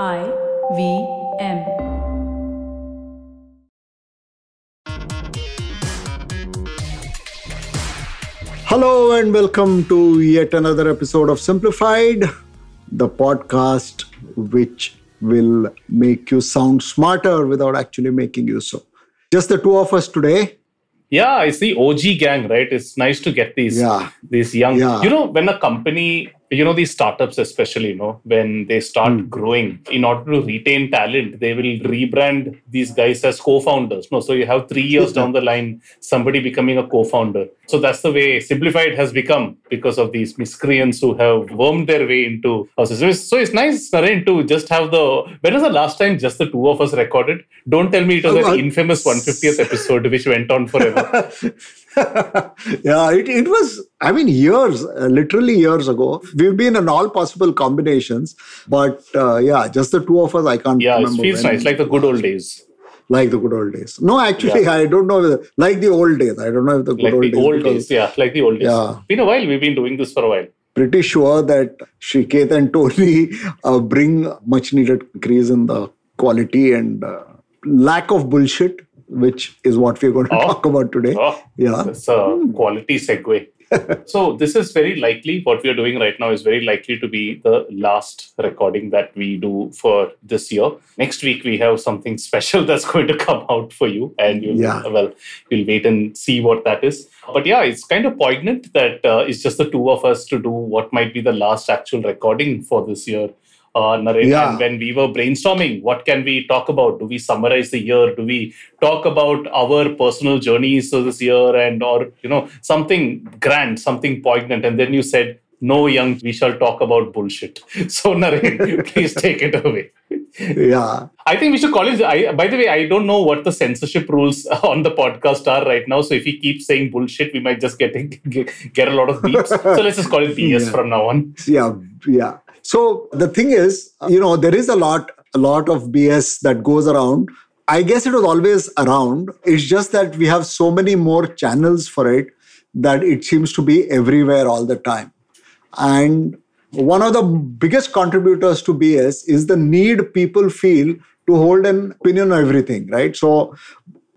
I V M. Hello and welcome to yet another episode of Simplified, the podcast which will make you sound smarter without actually making you so. Just the two of us today. Yeah, it's the OG gang, right? It's nice to get these Yeah. these young. Yeah. You know, when a company, you know, these startups, especially, you know, when they start Hmm. growing, in order to retain talent, they will rebrand these guys as co-founders. No, so you have three years down the line, somebody becoming a co-founder. So that's the way Simplified has become because of these miscreants who have wormed their way into. So it's, so it's nice, Naren, to just have the. When was the last time just the two of us recorded? Don't tell me it was Oh, an uh, infamous 150th episode which went on forever. yeah, it, it was, I mean, years, uh, literally years ago. We've been in all possible combinations, but uh, yeah, just the two of us, I can't Yeah, it feels nice, like the good old days. Like the good old days. No, actually, I don't know. whether- Like the old days. I don't know if the good Like old the days. old because days, yeah, like the old days. Yeah. Been a while, we've been doing this for a while. pretty sure that Shrikeet and Tony uh, bring much needed increase in the quality and uh, lack of bullshit, which is what we're going to Oh. talk about today. Oh, Yeah. That's a quality segue. so this is very likely what we are doing right now is very likely to be the last recording that we do for this year. Next week we have something special that's going to come out for you, and you'll Yeah. well we'll wait and see what that is. But yeah, it's kind of poignant that uh, it's just the two of us to do what might be the last actual recording for this year. Uh, Naren, Yeah. and when we were brainstorming, what can we talk about? Do we summarize the year? Do we talk about our personal journeys of this year, and or you know something grand, something poignant? And then you said, "No, young, we shall talk about bullshit." So Naren, please take it away. Yeah. I think we should call it. I, by the way, I don't know what the censorship rules on the podcast are right now. So if we keep saying bullshit, we might just get get, get a lot of beeps. So let's just call it BS Yeah. from now on. Yeah. Yeah. So the thing is, you know, there is a lot, a lot of BS that goes around. I guess it was always around. It's just that we have so many more channels for it that it seems to be everywhere all the time. And one of the biggest contributors to BS is the need people feel to hold an opinion on everything, right? So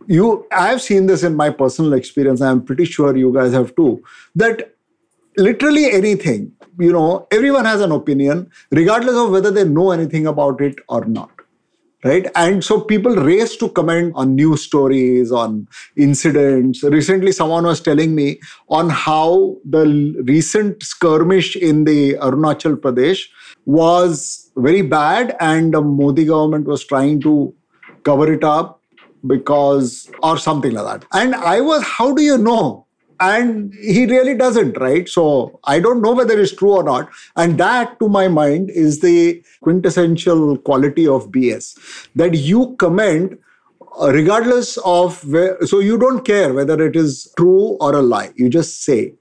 you I've seen this in my personal experience. I'm pretty sure you guys have too. That literally anything, you know, everyone has an opinion, regardless of whether they know anything about it or not right? And so people race to comment on news stories on incidents. Recently someone was telling me on how the recent skirmish in the arunachal pradesh was very bad and the modi government was trying to cover it up because or something like that. And i was how do you know and he really doesn't right so i don't know whether it's true or not and that to my mind is the quintessential quality of bs that you comment uh, regardless of where so you don't care whether it is true or a lie you just say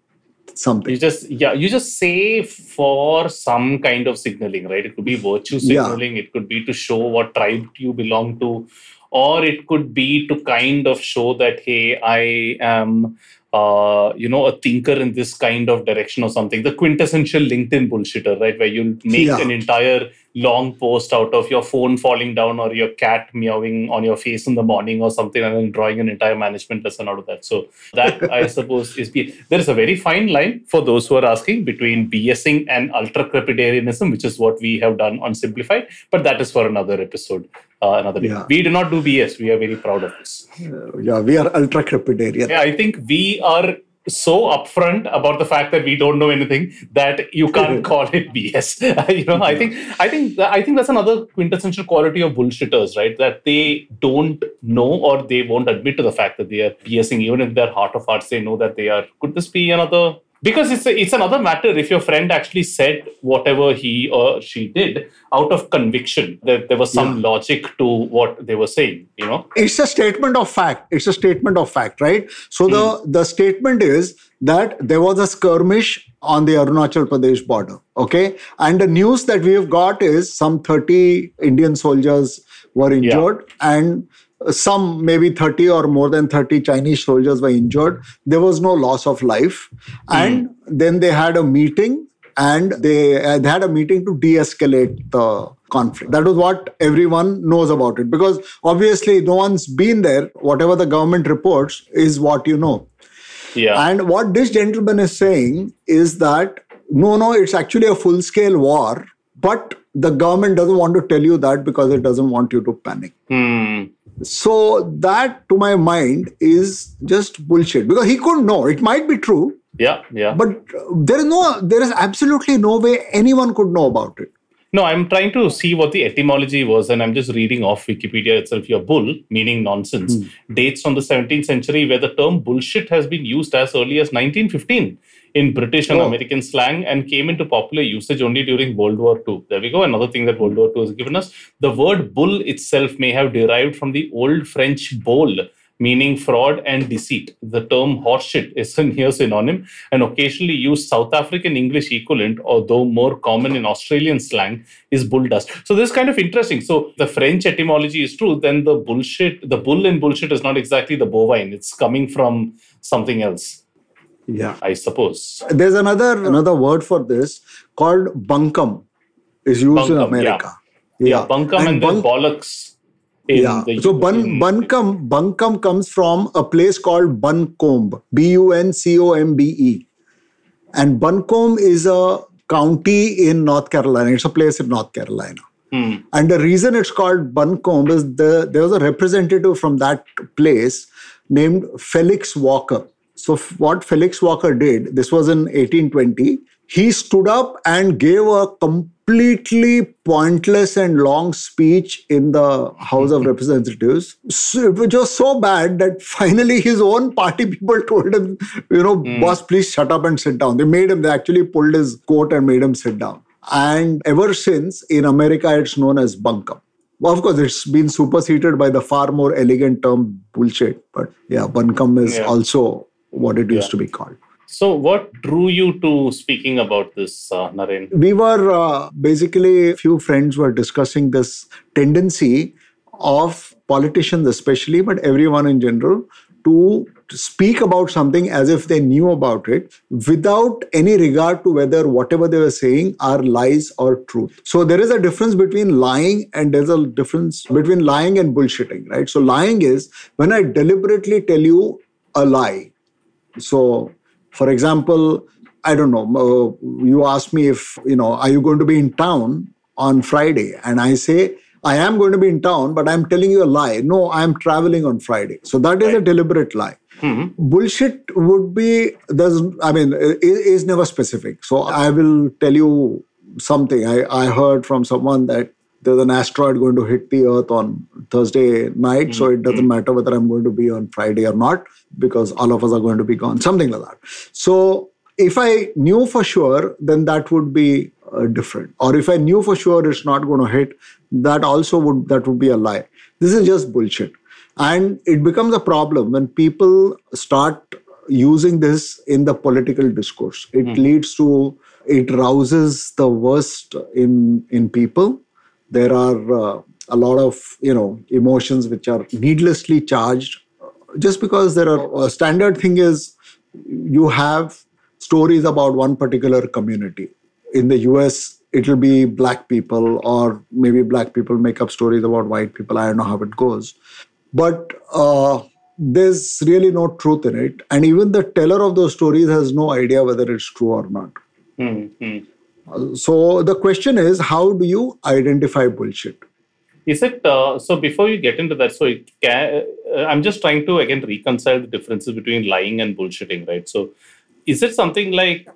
something You just yeah, you just say for some kind of signaling, right? It could be virtue Yeah. signaling. It could be to show what tribe you belong to, or it could be to kind of show that hey, I am. Uh, you know, a thinker in this kind of direction or something. The quintessential LinkedIn bullshitter, right? Where you'll make Yeah. an entire long post out of your phone falling down or your cat meowing on your face in the morning or something, and then drawing an entire management lesson out of that. So that I suppose is there is a very fine line for those who are asking between BSing and ultra crepidarianism, which is what we have done on Simplified. But that is for another episode, uh, another day. Yeah. We do not do BS. We are very proud of this. Uh, yeah we are ultra crepidarian Yeah, I think we are so upfront about the fact that we don't know anything that you can't call it BS. you know, I think I think I think that's another quintessential quality of bullshitters, right? That they don't know or they won't admit to the fact that they are BSing, even in their heart of hearts, they know that they are. Could this be another? Because it's a, it's another matter if your friend actually said whatever he or she did out of conviction that there was some Yeah. logic to what they were saying. You know, it's a statement of fact. It's a statement of fact right? So the hmm. the statement is that there was a skirmish on the arunachal pradesh border okay? And the news that we have got is some 30 indian soldiers were injured and some maybe 30 or more than 30 chinese soldiers were injured there was no loss of life and then they had a meeting and they, uh, they had a meeting to de-escalate the conflict. That was what everyone knows about it because obviously no one's been there. Whatever the government reports is what you know. Yeah. And what this gentleman is saying is that no, no, it's actually a full scale war, but the government doesn't want to tell you that because it doesn't want you to panic. Hmm. So, that to my mind is just bullshit because he couldn't know. It might be true, Yeah. Yeah. but there is no, there is absolutely no way anyone could know about it. No, I'm trying to see what the etymology was, and I'm just reading off Wikipedia itself here. Bull, meaning nonsense, dates from the 17th century, where the term bullshit has been used as early as 1915 in British and Oh. American slang and came into popular usage only during World War II. There we go. Another thing that World War II has given us. The word bull itself may have derived from the Old French boul, meaning fraud and deceit. The term horseshit is a near synonym and occasionally used South African English equivalent, although more common in Australian slang, is bull dust. So this is kind of interesting. So the French etymology is true, then the bullshit, the bull in bullshit is not exactly the bovine. It's coming from something else, Yeah. I suppose. There's another another word for this called bunkum, is used in America. Yeah, bunkum and, then bunk- bollocks. In yeah. the, So bun, Buncombe, Buncombe comes from a place called Buncombe, B-U-N-C-O-M-B-E. And Buncombe is a county in North Carolina. It's a place in North Carolina. Hmm. And the reason it's called Buncombe is the there was a representative from that place named Felix Walker. So what Felix Walker did, this was in 1820, he stood up and gave a completely pointless and long speech in the House of Representatives, which was so bad that finally his own party people told him, you know, hmm. boss, please shut up and sit down. They made him, they actually pulled his coat and made him sit down. And ever since in America, it's known as bunkum. Well, of course, it's been superseded by the far more elegant term bullshit. But yeah, bunkum is Yeah. also what it used to be called. So what drew you to speaking about this, uh, Naren? We were uh, basically, a few friends were discussing this tendency of politicians, especially, but everyone in general, to speak about something as if they knew about it without any regard to whether whatever they were saying are lies or truth. So there is a difference between lying and there's a difference between lying and bullshitting, right? So lying is when I deliberately tell you a lie. So, for example, I don't know, uh, you ask me if, you know, are you going to be in town on Friday? And I say, I am going to be in town, but I'm telling you a lie. No, I'm traveling on Friday. So that is a deliberate lie. Bullshit would be, there's, I mean, it is never specific. So I will tell you something. I, I heard from someone that there's an asteroid going to hit the earth on Thursday night. So it doesn't matter whether I'm going to be on Friday or not because all of us are going to be gone, something like that. So if I knew for sure, then that would be uh, different. Or if I knew for sure it's not going to hit, that also would that would be a lie. This is just bullshit, and it becomes a problem when people start using this in the political discourse. It leads to it rouses the worst in in people. There are uh, a lot of you know emotions which are needlessly charged. Just because there are a standard thing is you have stories about one particular community. In the us it'll be black people or maybe black people make up stories about white people. I don't know how it goes. But uh, there's really no truth in it. And even the teller of those stories has no idea whether it's true or not. Hmm, hmm. So the question is how do you identify bullshit Is it uh, so? Before you get into that, so it can, uh, I'm just trying to again reconcile the differences between lying and bullshitting, right? So, is it something like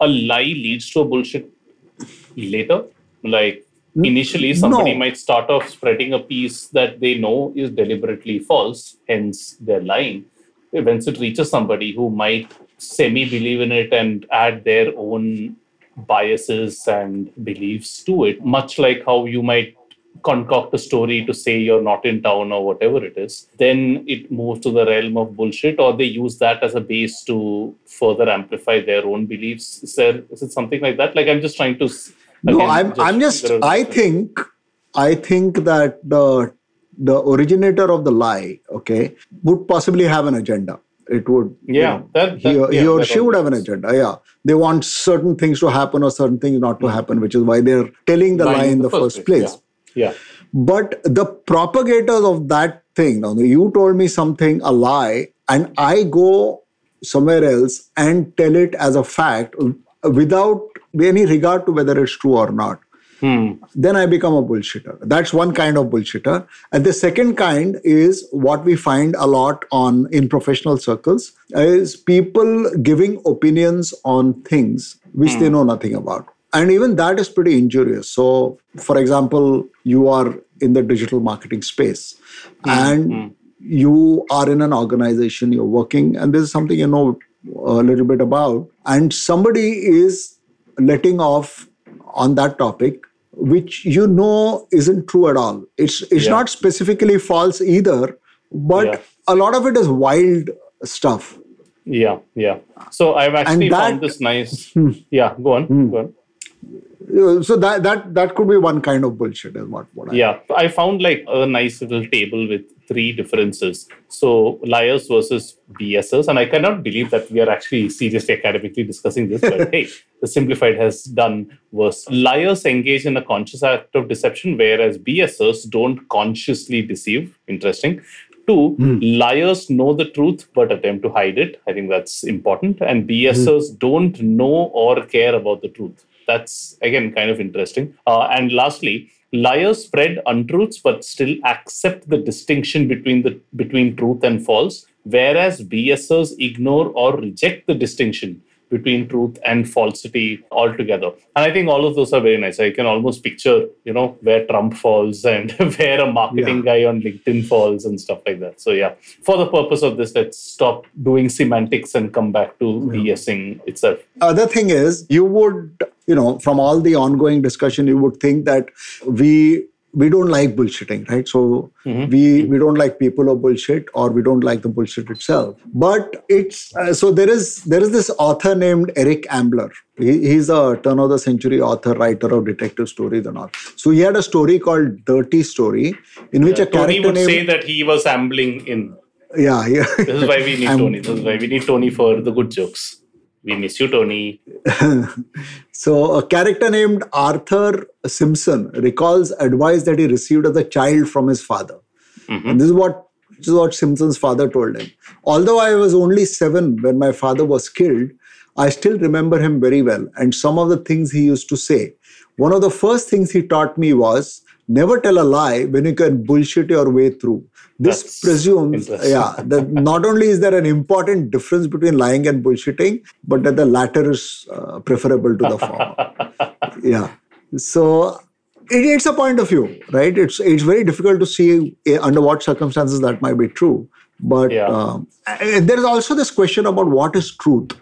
a lie leads to a bullshit later? Like initially, somebody no. might start off spreading a piece that they know is deliberately false, hence they're lying. Once it reaches somebody who might semi believe in it and add their own biases and beliefs to it, much like how you might concoct a story to say you're not in town or whatever it is, then it moves to the realm of bullshit, or they use that as a base to further amplify their own beliefs. Is there is it something like that? Like I'm just trying to. s- No, I'm I'm just I think I think that the the originator of the lie, okay, would possibly have an agenda. It would, you Yeah, know, that- he, that- he yeah, or that she would have an agenda. Uh, yeah, they want certain things to happen or certain things not to happen, which is why they're telling the Lying lie in the first place. Yeah. yeah. But the propagators of that thing, now you told me something, a lie, and I go somewhere else and tell it as a fact uh, without any regard to whether it's true or not. Hmm. Then I become a bullshitter. That's one kind of bullshitter. And the second kind is what we find a lot on in professional circles is people giving opinions on things which they hmm. know nothing about. And even that is pretty injurious. So for example you are in the digital marketing space hmm. and you are in an organization you're working and this is something you know a little bit about. And somebody is letting off on that topic which you know isn't true at all it's it's Yeah. not specifically false either but Yeah. a lot of it is wild stuff Yeah, yeah. So I've actually that- found this nice. Yeah, go on. Go on. Uh, so that that that could be one kind of bullshit is what, what I Yeah, I found like a nice little table with three differences. So liars versus BSers, and I cannot believe that we are actually seriously academically discussing this. But hey, the simplified has done worse. Liars engage in a conscious act of deception, whereas BSers don't consciously deceive. Interesting. Two, liars know the truth but attempt to hide it. I think that's important. And BSers don't know or care about the truth. That's again kind of interesting. Uh, and lastly, liars spread untruths but still accept the distinction between the between truth and false, whereas BSers ignore or reject the distinction between truth and falsity altogether. And I think all of those are very nice. I can almost picture, you know, where Trump falls and where a marketing guy on LinkedIn falls and stuff like that. So yeah, for the purpose of this, let's stop doing semantics and come back to BSing itself. other thing is you would you know from all the ongoing discussion you would think that we we don't like bullshitting right so we we don't like people or bullshit or we don't like the bullshit itself but it's uh, so there is there is this author named eric ambler he, he's a turn of the century author writer of detective stories and all so he had a story called dirty story in which a Tony would named say that he was ambling in. yeah yeah This is why we need Tony. This is why we need Tony for the good jokes. We miss you, Tony. So, a character named Arthur Simpson recalls advice that he received as a child from his father. Mm-hmm. And this is what this is what Simpson's father told him. Although I was only seven when my father was killed, I still remember him very well and some of the things he used to say. One of the first things he taught me was never tell a lie when you can bullshit your way through. This That's presumes, yeah, that not only is there an important difference between lying and bullshitting, but that the latter is uh, preferable to the former. yeah. So it, it's a point of view, right? It's it's very difficult to see eh, under what circumstances that might be true. But Yeah. um, there is also this question about what is truth.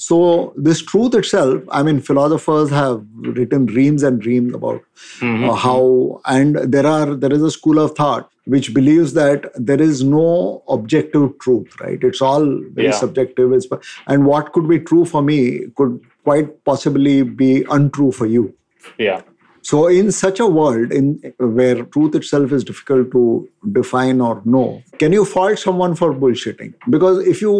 So this truth itself, I mean, philosophers have written reams and reams about uh, how, and there are there is a school of thought which believes that there is no objective truth, right? It's all very Yeah. subjective. It's, and what could be true for me could quite possibly be untrue for you. Yeah. So, in such a world in where truth itself is difficult to define or know, can you fault someone for bullshitting? Because if you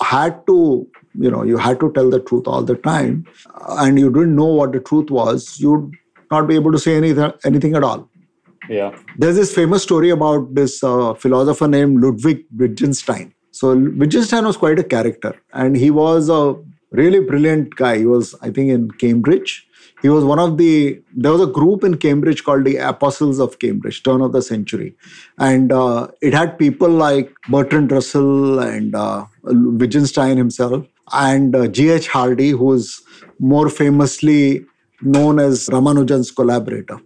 had to, you know, you had to tell the truth all the time, and you didn't know what the truth was, you'd not be able to say anything, anything at all. Yeah. There's this famous story about this uh, philosopher named Ludwig Wittgenstein. So Wittgenstein was quite a character, and he was a really brilliant guy. He was, I think, in Cambridge. He was one of the. There was a group in Cambridge called the Apostles of Cambridge, turn of the century, and uh, it had people like Bertrand Russell and uh, Wittgenstein himself, and uh, G.H. Hardy, who is more famously known as Ramanujan's collaborator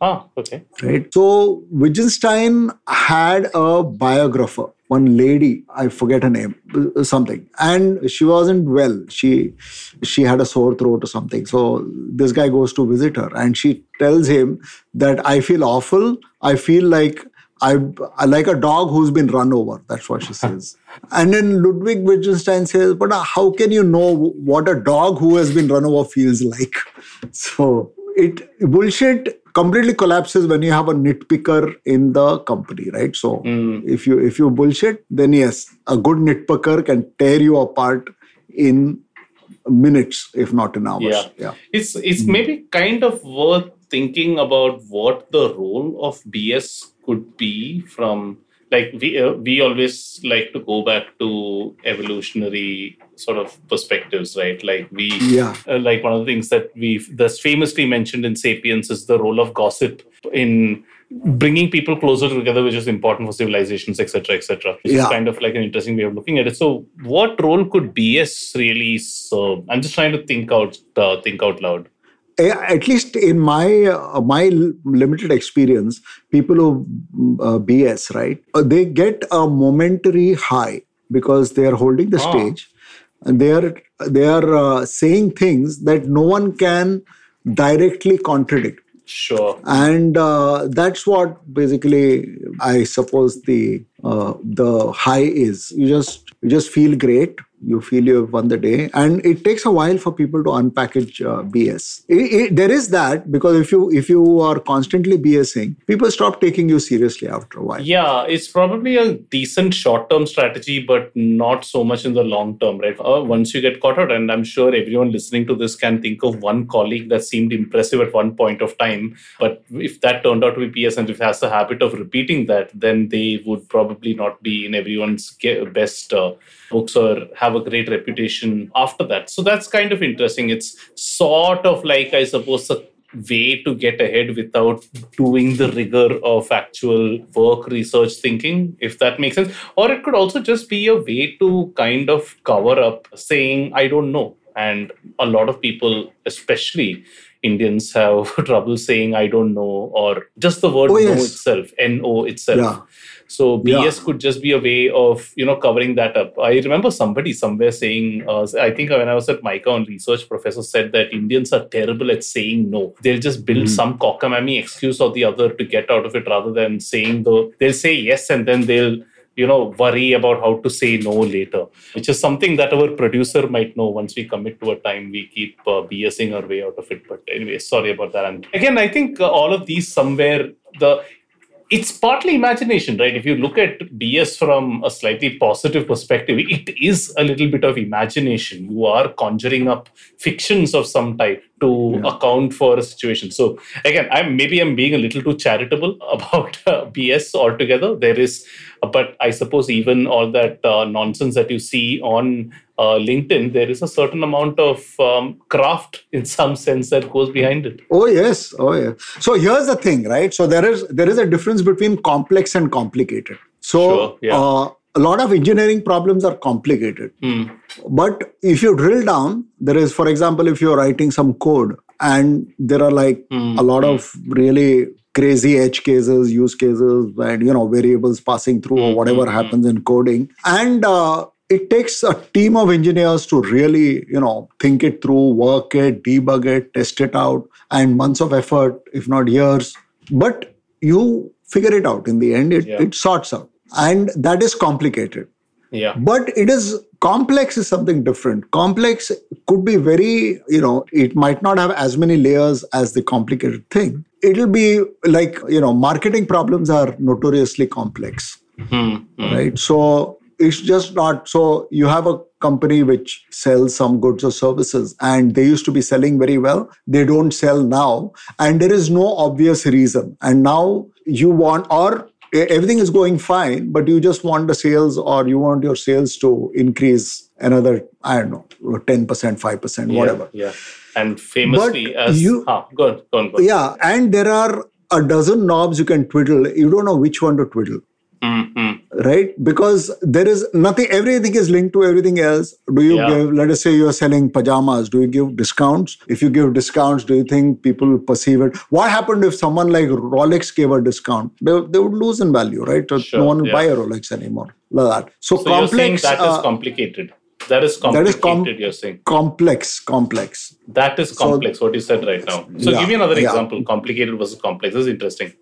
Ah, okay. right? So Wittgenstein had a biographer, one lady, I forget her name, uh, something, and she wasn't well. She she had a sore throat or something. So this guy goes to visit her, and she tells him that I feel awful. I feel like. I like a dog who's been run over. That's what she says. And then Ludwig Wittgenstein says, "But how can you know what a dog who has been run over feels like?" So it bullshit completely collapses when you have a nitpicker in the company, right? So Mm. if you if you bullshit, then yes, a good nitpicker can tear you apart in minutes, if not in hours. Yeah. yeah. It's it's maybe kind of worth thinking about what the role of BS could be from like we uh, we always like to go back to evolutionary sort of perspectives, right? Like we Yeah. uh, like one of the things that we've that's famously mentioned in Sapiens is the role of gossip in bringing people closer together, which is important for civilizations, etc., etc. Which Yeah. is kind of like an interesting way of looking at it. So, what role could BS really serve? I'm just trying to think out, uh, think out loud. At least in my uh, my limited experience, people who uh, BS right, uh, they get a momentary high because they are holding the Ah. stage, and they are they are uh, saying things that no one can directly contradict. Sure. and uh, that's what basically i suppose the uh, the high is you just you just feel great you feel you've won the day and it takes a while for people to unpackage uh, bs It- it- there is that because if you if you are constantly bsing people stop taking you seriously after a while Yeah, it's probably a decent short term strategy, but not so much in the long term, right? Uh, once you get caught out, and I'm sure everyone listening to this can think of one colleague that seemed impressive at one point of time. But if that turned out to be BS and if it has the habit of repeating that, then they would probably not be in everyone's best uh, books or have a great reputation after that. So that's kind of interesting. It's sort of like, I suppose, a way to get ahead without doing the rigor of actual work research thinking if that makes sense or it could also just be a way to kind of cover up saying i don't know and a lot of people especially indians have trouble saying i don't know or just the word Oh, no yes. itself no itself Yeah. So BS Yeah. could just be a way of you know covering that up. I remember somebody somewhere saying, uh, I think when I was at Micah on research, professor said that Indians are terrible at saying no. They'll just build Mhm. some cockamamie excuse or the other to get out of it, rather than saying the. They'll say yes and then they'll you know worry about how to say no later, which is something that our producer might know. Once we commit to a time, we keep uh, BSing our way out of it. But anyway, sorry about that. And again, I think uh, all of these somewhere the it's partly imagination, right? If you look at BS from a slightly positive perspective, it is a little bit of imagination. You are conjuring up fictions of some type to Yeah. account for a situation. So again, I'm maybe I'm being a little too charitable about uh, BS altogether. There is, but I suppose even all that uh, nonsense that you see on uh, LinkedIn, there is a certain amount of um, craft in some sense that goes behind it. Oh yes, oh yeah. So here's the thing, right? So there is there is a difference between complex and complicated. So Sure, yeah. A lot of engineering problems are complicated. Hmm. But if you drill down, there is, for example, if you're writing some code and there are like Hmm. a lot of really crazy edge cases, use cases, and you know variables passing through or Hmm, whatever hmm, hmm. happens in coding, and uh, it takes a team of engineers to really you know think it through, work it, debug it, test it out, and months of effort, if not years. But you figure it out in the end. It, Yeah. it sorts out, and that is complicated. Yeah. but it is complex is something different. Complex could be very you know it might not have as many layers as the complicated thing. It'll be like you know marketing problems are notoriously complex. Hmm, hmm. right? So it's just not so you have a company which sells some goods or services and they used to be selling very well. They don't sell now. And there is no obvious reason. And now you want or everything is going fine but you just want the sales or you want your sales to increase another i don't know 10% 5% Yeah, whatever Yeah. And famously, But as you- ah, go on, go on, go on. yeah and there are a dozen knobs you can twiddle you don't know which one to twiddle Mm, mm. right because there is nothing everything is linked to everything else do you Yeah. give let us say you're selling pajamas do you give discounts if you give discounts do you think people perceive it what happened if someone like rolex gave a discount they, they would lose in value right Sure, no one will yeah. buy a rolex anymore like that so, So you're saying complex that is uh, complicated. That is that is complicated. com- you're saying complex complex that is So- complex. what you said right now. So Yeah, give me another yeah. example. Complicated versus complex. This is interesting.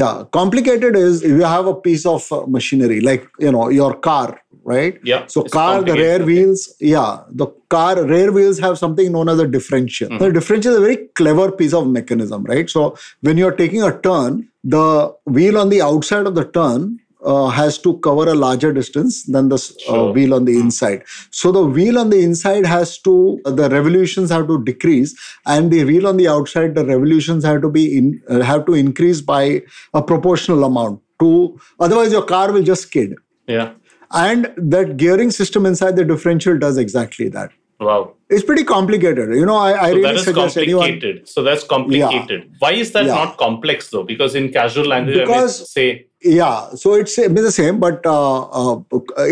yeah complicated is if you have a piece of uh, machinery like you know your car right? Yeah, So car, the rear okay. wheels, yeah, the car rear wheels have something known as a differential. Mm-hmm. The differential is a very clever piece of mechanism, right? So when you're taking a turn, the wheel on the outside of the turn uh, has to cover a larger distance than the uh, Sure. wheel on the inside. So the wheel on the inside has to, the revolutions have to decrease, and the wheel on the outside, the revolutions have to be in, uh, have to increase by a proportional amount. To otherwise, your car will just skid. Yeah. And that gearing system inside the differential does exactly that. Wow. It's pretty complicated. You know, I, I So really that is suggest anyone. complicated. So that's complicated. Why is that Yeah. not complex though? Because in casual language, I Because- may say, Yeah, so it's the same, but uh, uh,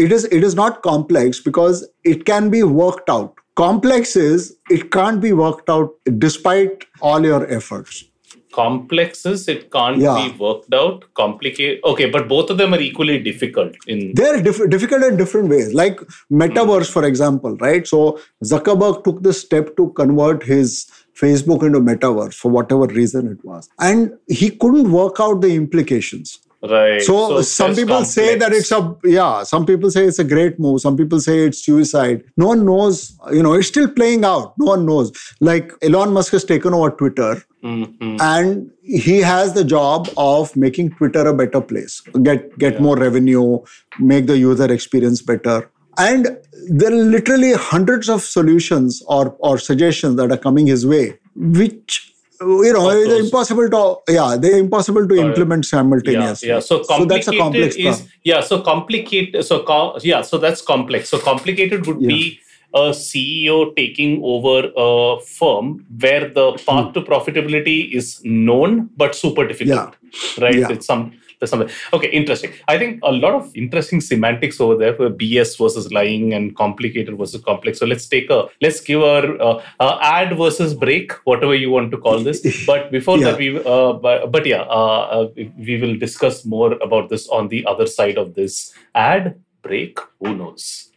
it is it is not complex because it can be worked out. Complex is it can't be worked out despite all your efforts. Complex is it can't Yeah. be worked out. Complicate. Okay, but both of them are equally difficult. In They're diff- difficult in different ways. Like metaverse, for example, right? So Zuckerberg took the step to convert his Facebook into metaverse for whatever reason it was, and he couldn't work out the implications. Right. So, some that's people say that it's a yeah. Some people say it's a great move. Some people say it's suicide. No one knows. You know, it's still playing out. No one knows. Like Elon Musk has taken over Twitter, Mhm. and he has the job of making Twitter a better place. Get get more revenue, make the user experience better. And there are literally hundreds of solutions or or suggestions that are coming his way, which Oh, you know it's impossible to yeah they're impossible to implement yeah, simultaneously. yeah. So that's a complicated complex is problem. yeah. So complicated. So com- yeah. So that's complex. So complicated would Yeah. be a CEO taking over a firm where the path hmm. to profitability is known but super difficult. Right. Yeah. It's some. There's something. Okay, interesting. I think a lot of interesting semantics over there for BS versus lying and complicated versus complex. So let's take a let's give our uh, uh, ad versus break, whatever you want to call this. But before Yeah. that, we uh, but, but yeah, uh, uh, we will discuss more about this on the other side of this ad break. Who knows?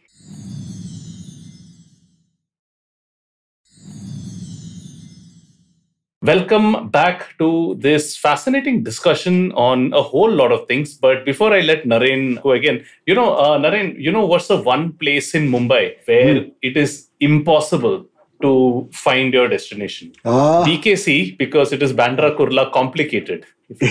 Welcome back to this fascinating discussion on a whole lot of things. But before I let Naren go again, you know, uh, Naren, you know what's the one place in Mumbai where it is impossible to find your destination? Ah, BKC because it is Bandra Kurla complicated.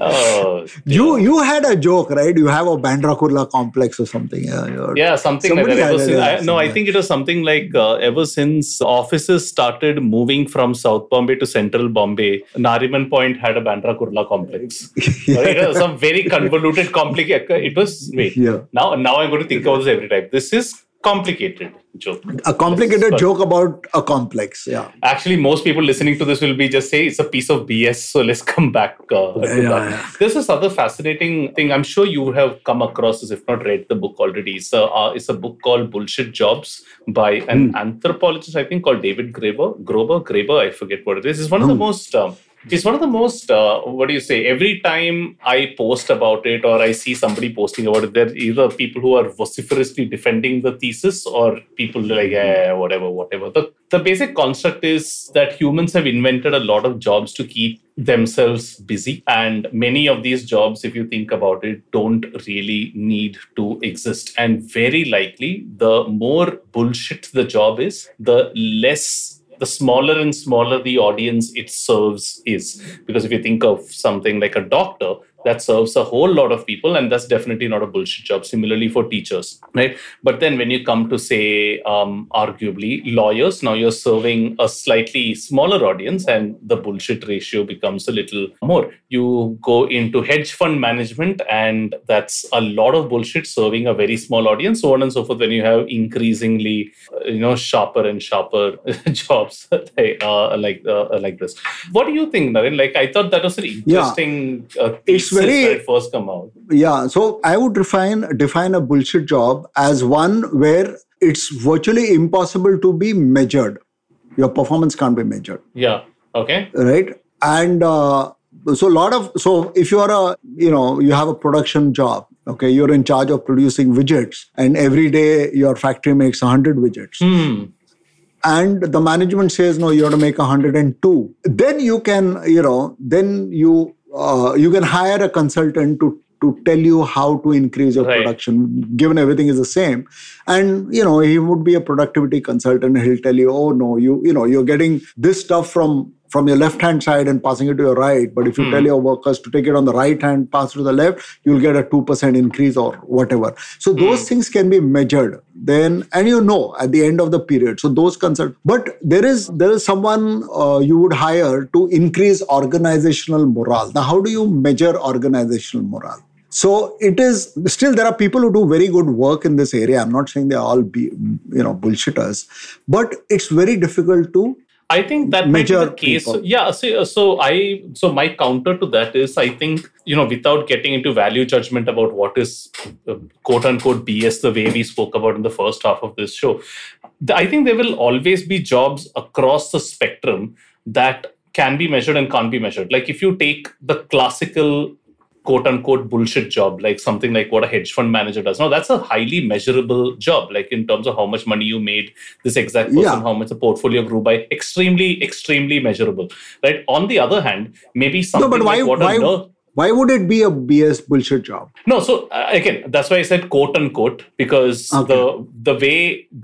oh, you you had a joke, right? You have a Bandra Kurla complex or something. Yeah, you're- yeah, something like that. Ever since, I, no, I think it was something like uh, ever since offices started moving from South Bombay to Central Bombay, Nariman Point had a Bandra Kurla complex. It was some very convoluted, complicated. It was wait. Yeah. Now, now I'm going to think about this every time. This is complicated joke. a complicated But- joke about a complex. Yeah. Actually, most people listening to this will be just say it's a piece of BS. So let's come back uh, to Yeah, yeah. There's this other fascinating thing. I'm sure you have come across this, if not read the book already. It's a, uh, it's a book called Bullshit Jobs by an Hmm. anthropologist, I think, called David Graeber. Grover, Graeber, I forget what it is. It's one of the Hmm. most. Um, it's one of the most. Uh, what do you say? Every time I post about it or I see somebody posting about it, there either people who are vociferously defending the thesis or people like, eh, whatever, whatever. The the basic construct is that humans have invented a lot of jobs to keep themselves busy and many of these jobs if you think about it don't really need to exist and very likely the more bullshit the job is the less the smaller and smaller the audience it serves is. Because if you think of something like a doctor that serves a whole lot of people and that's definitely not a bullshit job. Similarly for teachers right? But then when you come to say um, arguably lawyers now you're serving a slightly smaller audience and the bullshit ratio becomes a little more. You go into hedge fund management and that's a lot of bullshit serving a very small audience so on and so forth when you have increasingly uh, you know sharper and sharper jobs uh, like uh, like this. What do you think Naren? like i thought that was an interesting uh, It's very- first come out Yeah. So I would define define a bullshit job as one where it's virtually impossible to be measured. Your performance can't be measured, yeah okay right? And uh, so a lot of so if you are a you know you have a production job, okay, you're in charge of producing widgets, and every day your factory makes hundred widgets. hmm. and the management says no you have to make 102 then you can you know then you uh, you can hire a consultant to to tell you how to increase your Right. production, given everything is the same. And you know, he would be a productivity consultant. He'll tell you, oh no, you you know, you're getting this stuff from from your left hand side and passing it to your right. But if you tell your workers to take it on the right hand, pass it to the left, you'll get a two percent increase or whatever. So those things can be measured then, and you know at the end of the period. So those consult. But there is there is someone uh, you would hire to increase organizational morale. Now, how do you measure organizational morale? So it is still there are people who do very good work in this area. I'm not saying they're all be you know bullshitters, but it's very difficult to I think that might be Major the case. people. Yeah. So, so I so my counter to that is I think you know without getting into value judgment about what is uh, quote unquote BS the way we spoke about in the first half of this show, I think there will always be jobs across the spectrum that can be measured and can't be measured. Like if you take the classical quote unquote bullshit job, like something like what a hedge fund manager does. Now, that's a highly measurable job, like in terms of how much money you made, this exact person, Yeah. how much the portfolio grew by, extremely, extremely measurable. Right. On the other hand, maybe something no, but why like what why a. why would it be a BS bullshit job? No, so uh, again, that's why I said quote unquote because Okay. the the way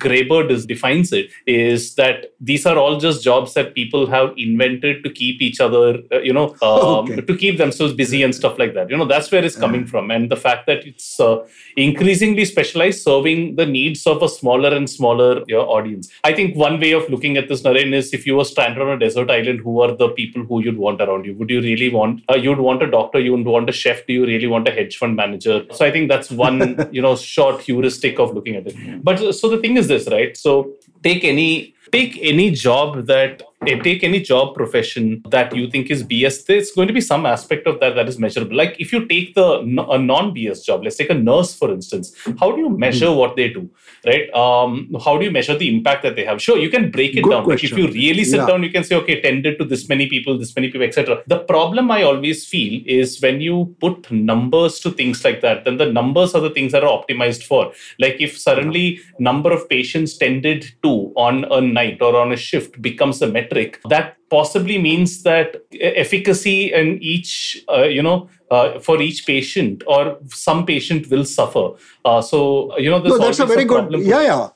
Graeber dis- defines it is that these are all just jobs that people have invented to keep each other, uh, you know, um, Okay. to keep themselves busy and stuff like that. You know, that's where it's coming from, and the fact that it's uh, increasingly specialized, serving the needs of a smaller and smaller you know, audience. I think one way of looking at this, Naren, is if you were stranded on a desert island, who are the people who you'd want around you? Would you really want? Uh, you'd want a doctor. You want a chef. Do you really want a hedge fund manager? So I think that's one you know short heuristic of looking at it. But uh, so the thing is this, right? So take any take any job that take any job profession that you think is BS, there's going to be some aspect of that that is measurable. Like if you take the a non-BS job, let's take a nurse for instance. How do you measure what they do, right? Um, how do you measure the impact that they have? Sure, you can break it Good down. Like if you really sit Yeah. down, you can say, okay, tended to this many people, this many people, etc. The problem I always feel is when you put numbers to things like that, then the numbers are the things that are optimized for. Like if suddenly number of patients tended to on a night or on a shift becomes a metric, that possibly means that efficacy in each, uh, you know, uh, for each patient or some patient will suffer. Uh, so you know, no, that's a very good. problem. Yeah, yeah.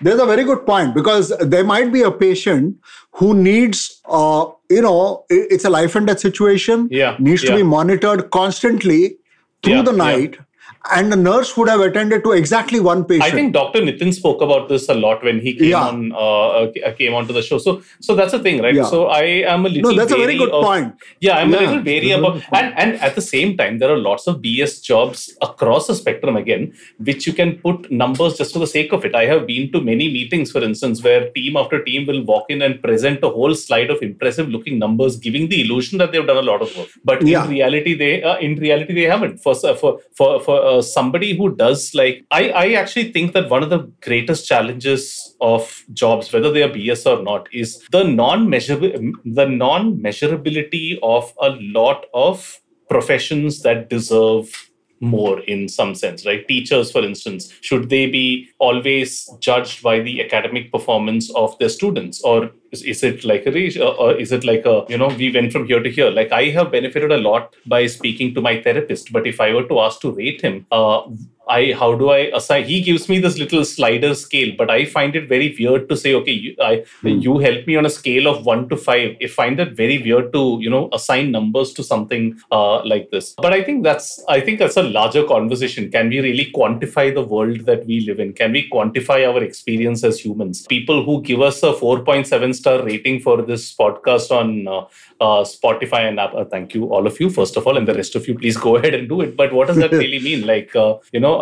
There's a very good point because there might be a patient who needs, uh, you know, it's a life and death situation. Yeah, Needs to be monitored constantly through Yeah, the yeah. Night, and the nurse would have attended to exactly one patient. I think Dr. Nitin spoke about this a lot when he came Yeah. on uh, uh, came onto the show. So, so that's the thing, right? Yeah. So I am a little. no, that's a very good of- point. Yeah, I'm a little wary that's a about, very good point. and and at the same time, there are lots of BS jobs across the spectrum again, which you can put numbers just for the sake of it. I have been to many meetings, for instance, where team after team will walk in and present a whole slide of impressive-looking numbers, giving the illusion that they've done a lot of work, but Yeah. in reality, they uh, in reality they haven't. For for for for uh, Uh, somebody who does like, I I actually think that one of the greatest challenges of jobs, whether they are BS or not, is the non-measurable the non-measurability of a lot of professions that deserve more in some sense right? Teachers for instance should they be always judged by the academic performance of their students? Or is, is it like a re- uh, or is it like a you know we went from here to here like i have benefited a lot by speaking to my therapist but if i were to ask to rate him uh, I how do I assign? He gives me this little slider scale, but I find it very weird to say, okay, you, I you help me on a scale of one to five. I find it very weird to you know assign numbers to something uh, like this. But I think that's I think that's a larger conversation. Can we really quantify the world that we live in? Can we quantify our experience as humans? People who give us a four point seven star rating for this podcast on uh, uh, Spotify and App. Uh, thank you, all of you, first of all, and the rest of you, please go ahead and do it. But what does that really mean? Like, you know,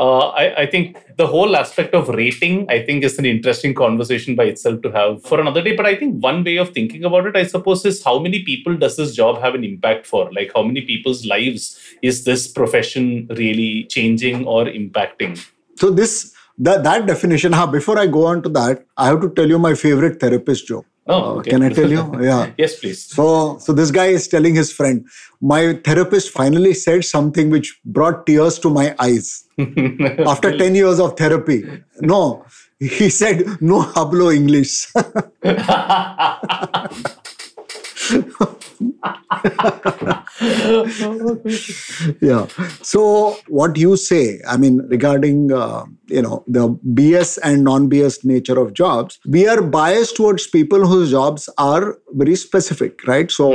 I, I think the whole aspect of rating, I think, is an interesting conversation by itself to have for another day. But I think one way of thinking about it, I suppose, is how many people does this job have an impact for? Like, how many people's lives is this profession really changing or impacting? So this that that definition. Huh, before I go on to that, I have to tell you my favorite therapist joke. Oh, Uh, okay. Can I tell you? Yeah. yes, please. So, so this guy is telling his friend, my therapist finally said something which brought tears to my eyes after 10 years of therapy. No, he said, no hablo English. yeah. So what you say, I mean, regarding uh, you know the BS and non-BS nature of jobs, we are biased towards people whose jobs are very specific, right? So.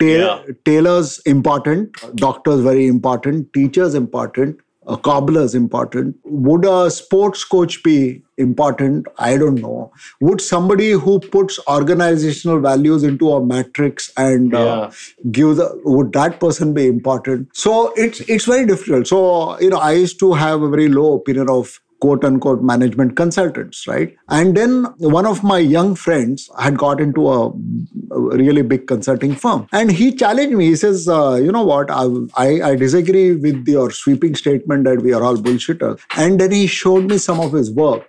Ta- Yeah. tailors important, doctors very important, teachers important, a cobbler is important. Would a sports coach be important? I don't know. Would somebody who puts organizational values into a matrix and uh, give the would that person be important? So it's it's very difficult. So you know, I used to have a very low opinion of quote unquote management consultants, right? And then one of my young friends had got into a, really big consulting firm, and he challenged me. He says, uh, "You know what? I, I I disagree with your sweeping statement that we are all bullshitters." And then he showed me some of his work,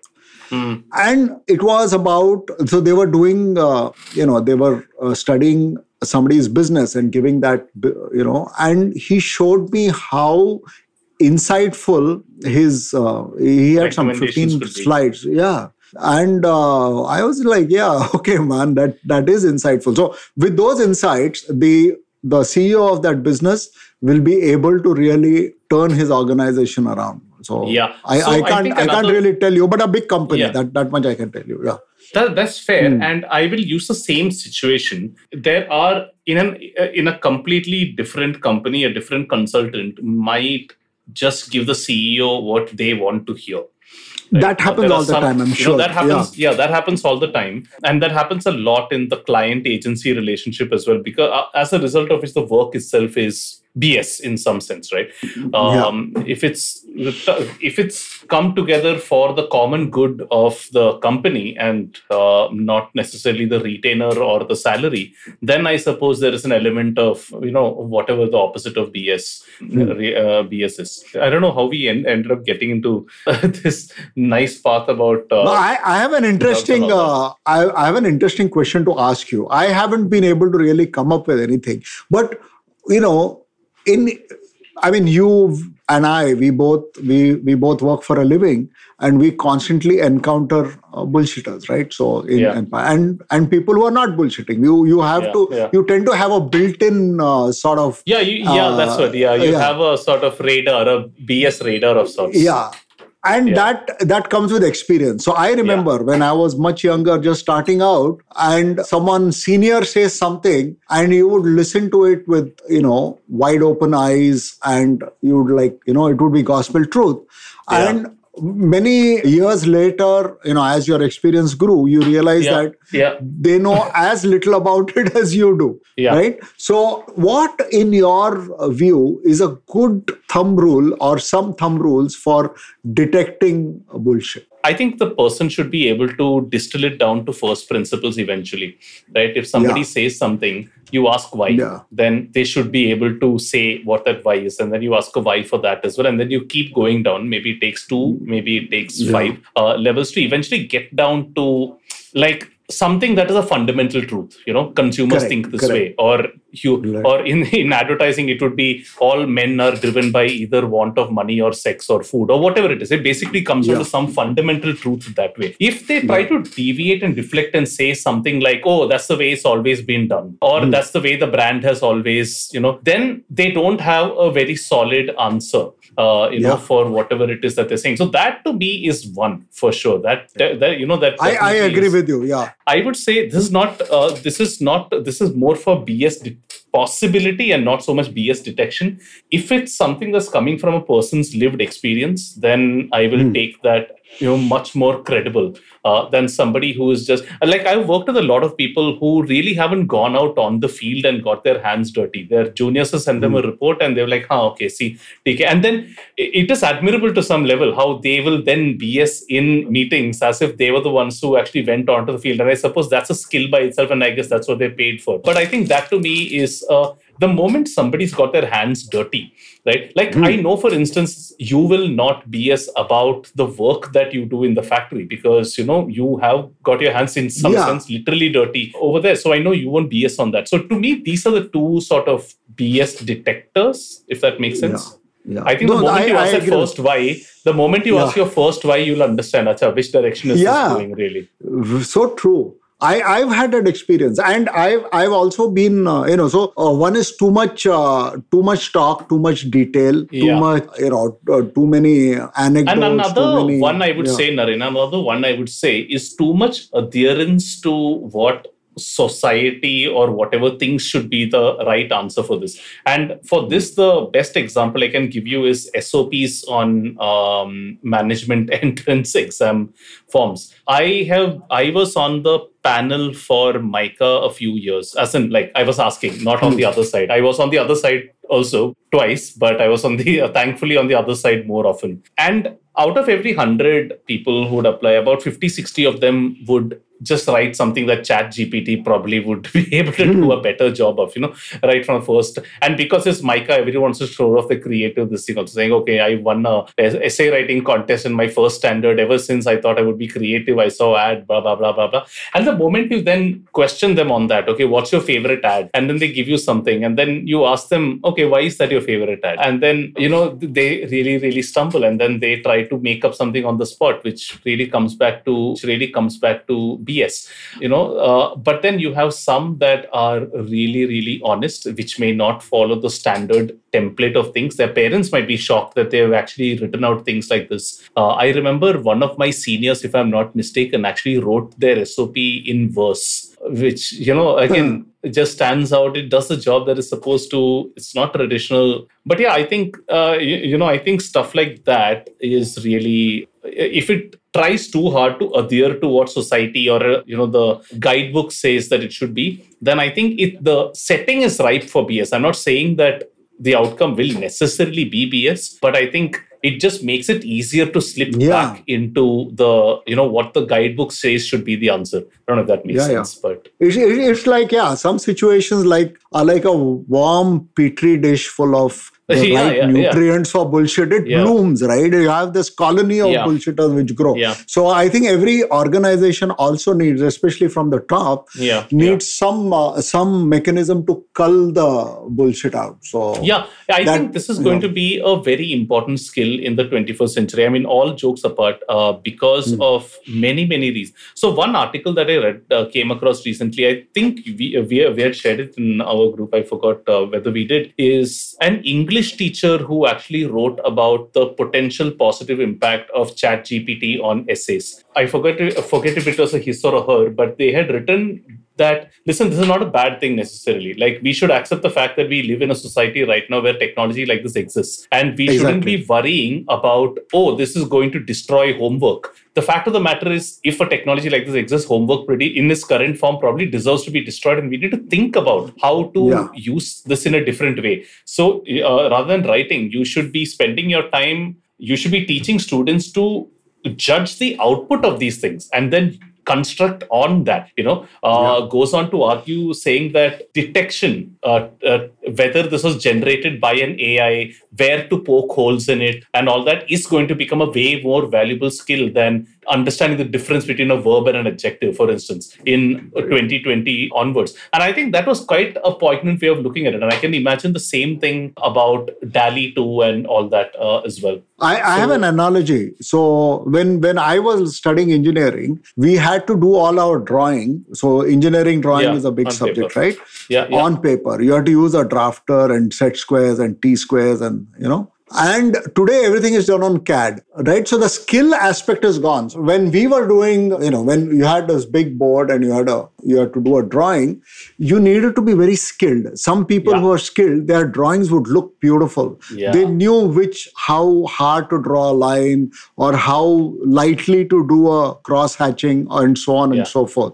and it was about so they were doing, uh, you know, they were uh, studying somebody's business and giving that, you know, and he showed me how insightful his uh, he had some 15 slides yeah and uh, i was like yeah okay man that that is insightful so with those insights the the ceo of that business will be able to really turn his organization around so Yeah. i, So I I can't think I, can't really tell you but a big company Yeah. that that much i can tell you yeah That, that's fair, Hmm. and I will use the same situation. There are in an in a completely different company, a different consultant might just give the CEO what they want to hear. right? That happens all the time, I'm you know, sure. that happens. Yeah. that happens all the time, and that happens a lot in the client agency relationship as well. Because uh, as a result of which, the work itself is BS in some sense, right? Um, If it's if it's come together for the common good of the company and uh, not necessarily the retainer or the salary, then I suppose there is an element of you know whatever the opposite of BS uh, re- uh, BS is. I don't know how we en- ended up getting into this nice path about. Uh, No, I, I have an interesting uh, I, I have an interesting question to ask you. I haven't been able to really come up with anything, but you know, in I mean, you and I, we both we we both work for a living, and we constantly encounter uh, bullshitters, right? So in Yeah. And and people who are not bullshitting, you you have Yeah, to yeah. you tend to have a built-in uh, sort of yeah, you, yeah, that's uh, what. Yeah, you have a sort of radar, a BS radar of sorts. yeah and Yeah. that that comes with experience so i remember when i was much younger just starting out and someone senior says something and you would listen to it with you know wide open eyes and you would like you know it would be gospel truth Yeah. and many years later you know as your experience grew you realize Yeah, that yeah. they know as little about it as you do Yeah. right so what in your view is a good thumb rule or some thumb rules for detecting bullshit I think the person should be able to distill it down to first principles eventually, right? If somebody says something, you ask why, Yeah. then they should be able to say what that why is, and then you ask a why for that as well, and then you keep going down. Maybe it takes two, maybe it takes Yeah. five uh, levels to eventually get down to like something that is a fundamental truth. You know, consumers Correct, think this correct. way, or you, Right. or in in advertising, it would be all men are driven by either want of money or sex or food or whatever it is. It basically comes down Yeah. to some fundamental truth that way. If they try to deviate and deflect and say something like, "Oh, that's the way it's always been done," or Hmm. "That's the way the brand has always," you know, then they don't have a very solid answer. Uh, you know, for whatever it is that they're saying. So that to me is one for sure. That, that, that, you know that I, I agree is- with you yeah I would say this is not uh, this is not this is more for BS de- possibility and not so much BS detection. If it's something that's coming from a person's lived experience, then I will Hmm. take that you know much more credible uh, than somebody who is just like I've worked with a lot of people who really haven't gone out on the field and got their hands dirty. Their juniors have sent them Hmm. a report and they're like, "Huh, okay, see, TK," and then it is admirable to some level how they will then BS in meetings as if they were the ones who actually went onto the field. And I suppose that's a skill by itself, and I guess that's what they're paid for. But I think that to me is uh, the moment somebody's got their hands dirty, right? Like I hmm. know, for instance, you will not BS about the work that you do in the factory because you know you have got your hands in some Yeah. sense literally dirty over there. So I know you won't BS on that. So to me, these are the two sort of BS detectors, if that makes sense. yeah I think No, the moment I- you ask agree. first why, the moment you Yeah. ask your first why, you'll understand acha, which direction is Yeah. this going really. so true I, I've had that experience, and I've I've also been uh, you know so uh, one is too much uh, too much talk, too much detail, too Yeah. much you know uh, too many anecdotes. And another many, one I would yeah. say, Naren, another one I would say is too much adherence to what society or whatever things should be the right answer for this. And for this, the best example I can give you is SOPs on um, management entrance exam forms. I have I was on the panel for MICA a few years, as in like I was asking, not on the hmm. other side. I was on the other side also twice, but I was on the thankfully on the other side more often. And out of every 100 people who would apply, about 50, 60 of them would just write something that chat gpt probably would be able to do a hmm. better job of you know right from first. And because it's MICA everyone wants to show off the creative this thing also saying okay i won a essay writing contest in my first standard. Ever since i thought i would be creative. I saw ad blah blah blah blah blah. And the moment you then question them on that okay what's your favorite ad? And then they give you something and then you ask them okay why is that your favorite ad? And then you know they really really stumble and then they try to make up something on the spot which really comes back to which really comes back to BS. You know, uh, but then you have some that are really, really honest, which may not follow the standard template of things. Their parents might be shocked that they have actually written out things like this. Uh, I remember one of my seniors, if I'm not mistaken, actually wrote their SOP in verse, which, you know, again, just stands out. It does the job that is supposed to. It's not traditional. But yeah, I think, uh, you, you know, I think stuff like that is really, if it tries too hard to adhere to what society or uh, you know the guidebook says that it should be then i think it the setting is ripe for bs i'm not saying that the outcome will necessarily be bs but i think it just makes it easier to slip Yeah. back into the you know what the guidebook says should be the answer i don't know if that makes Yeah, yeah. sense but It's, it's like yeah, some situations like are like a warm petri dish full of the Yeah, right yeah, nutrients for bullshit. It blooms, right? You have this colony of bullshitters which grow. So I think every organization also needs, especially from the top, Yeah, needs some uh, some mechanism to cull the bullshit out. So Yeah, I That- think this is going to be a very important skill in the 21st century. I mean, all jokes apart, uh, because Hmm. of many, many reasons. So, one article that I read uh, came across recently, I think we, we, we had shared it in our group, I forgot uh, whether we did, is an English teacher who actually wrote about the potential positive impact of ChatGPT on essays. I forget, forget if it was a his or a her, but they had written that listen this is not a bad thing necessarily. Like we should accept the fact that we live in a society right now where technology like this exists. And we shouldn't be worrying about oh this is going to destroy homework. The fact of the matter is if a technology like this exists homework pretty in its current form probably deserves to be destroyed. And we need to think about how to Yeah. use this in a different way. So uh, rather than writing you should be spending your time you should be teaching students to judge the output of these things. And then construct on that you know uh, goes on to argue saying that detection uh, uh, whether this was generated by an ai where to poke holes in it and all that is going to become a way more valuable skill than understanding the difference between a verb and an adjective for instance in 2020 onwards and i think that was quite a poignant way of looking at it and i can imagine the same thing about DALL-E 2 and all that uh, as well I, I have an analogy. So when when I was studying engineering, we had to do all our drawing. So engineering drawing Yeah, is a big subject, paper. right? Yeah, yeah. On paper, you have to use a drafter and set squares and t squares and you know. And today everything is done on CAD, right? So the skill aspect is gone. So when we were doing, you know, when you had this big board and you had a you had to do a drawing, you needed to be very skilled. Some people Yeah. who are skilled, their drawings would look beautiful. Yeah. They knew which how hard to draw a line or how lightly to do a cross hatching and so on Yeah. and so forth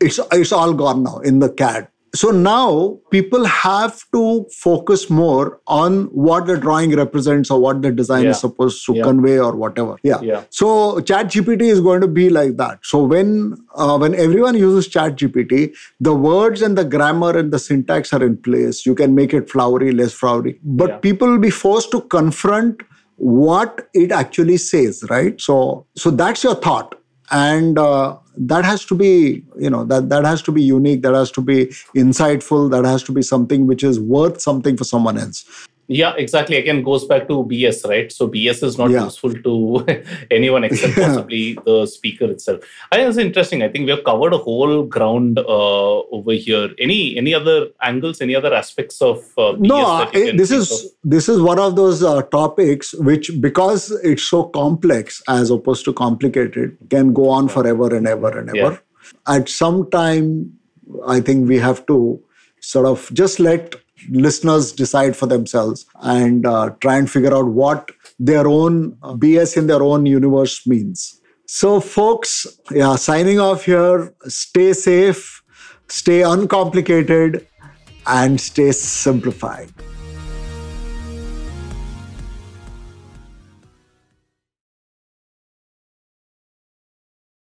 it's it's all gone now in the CAD. So now people have to focus more on what the drawing represents or what the design Yeah. is supposed to Yeah. convey or whatever. Yeah. Yeah. So ChatGPT is going to be like that. So when uh, when everyone uses ChatGPT, the words and the grammar and the syntax are in place. You can make it flowery, less flowery. But people will be forced to confront what it actually says, right? So so that's your thought and uh, that has to be you know that that has to be unique that has to be insightful that has to be something which is worth something for someone else Yeah, exactly. Again, goes back to BS, right? So BS is not Yeah. useful to anyone except Yeah. possibly the speaker itself. I think it's interesting. I think we have covered a whole ground uh, over here. Any any other angles? Any other aspects of uh, BS no that you I- this is of? this is one of those uh, topics which because it's so complex as opposed to complicated can go on forever and ever and Yeah. ever at some time i think we have to sort of just let listeners decide for themselves and uh, try and figure out what their own uh, bs in their own universe means. So folks yeah signing off here. Stay safe stay uncomplicated and stay simplified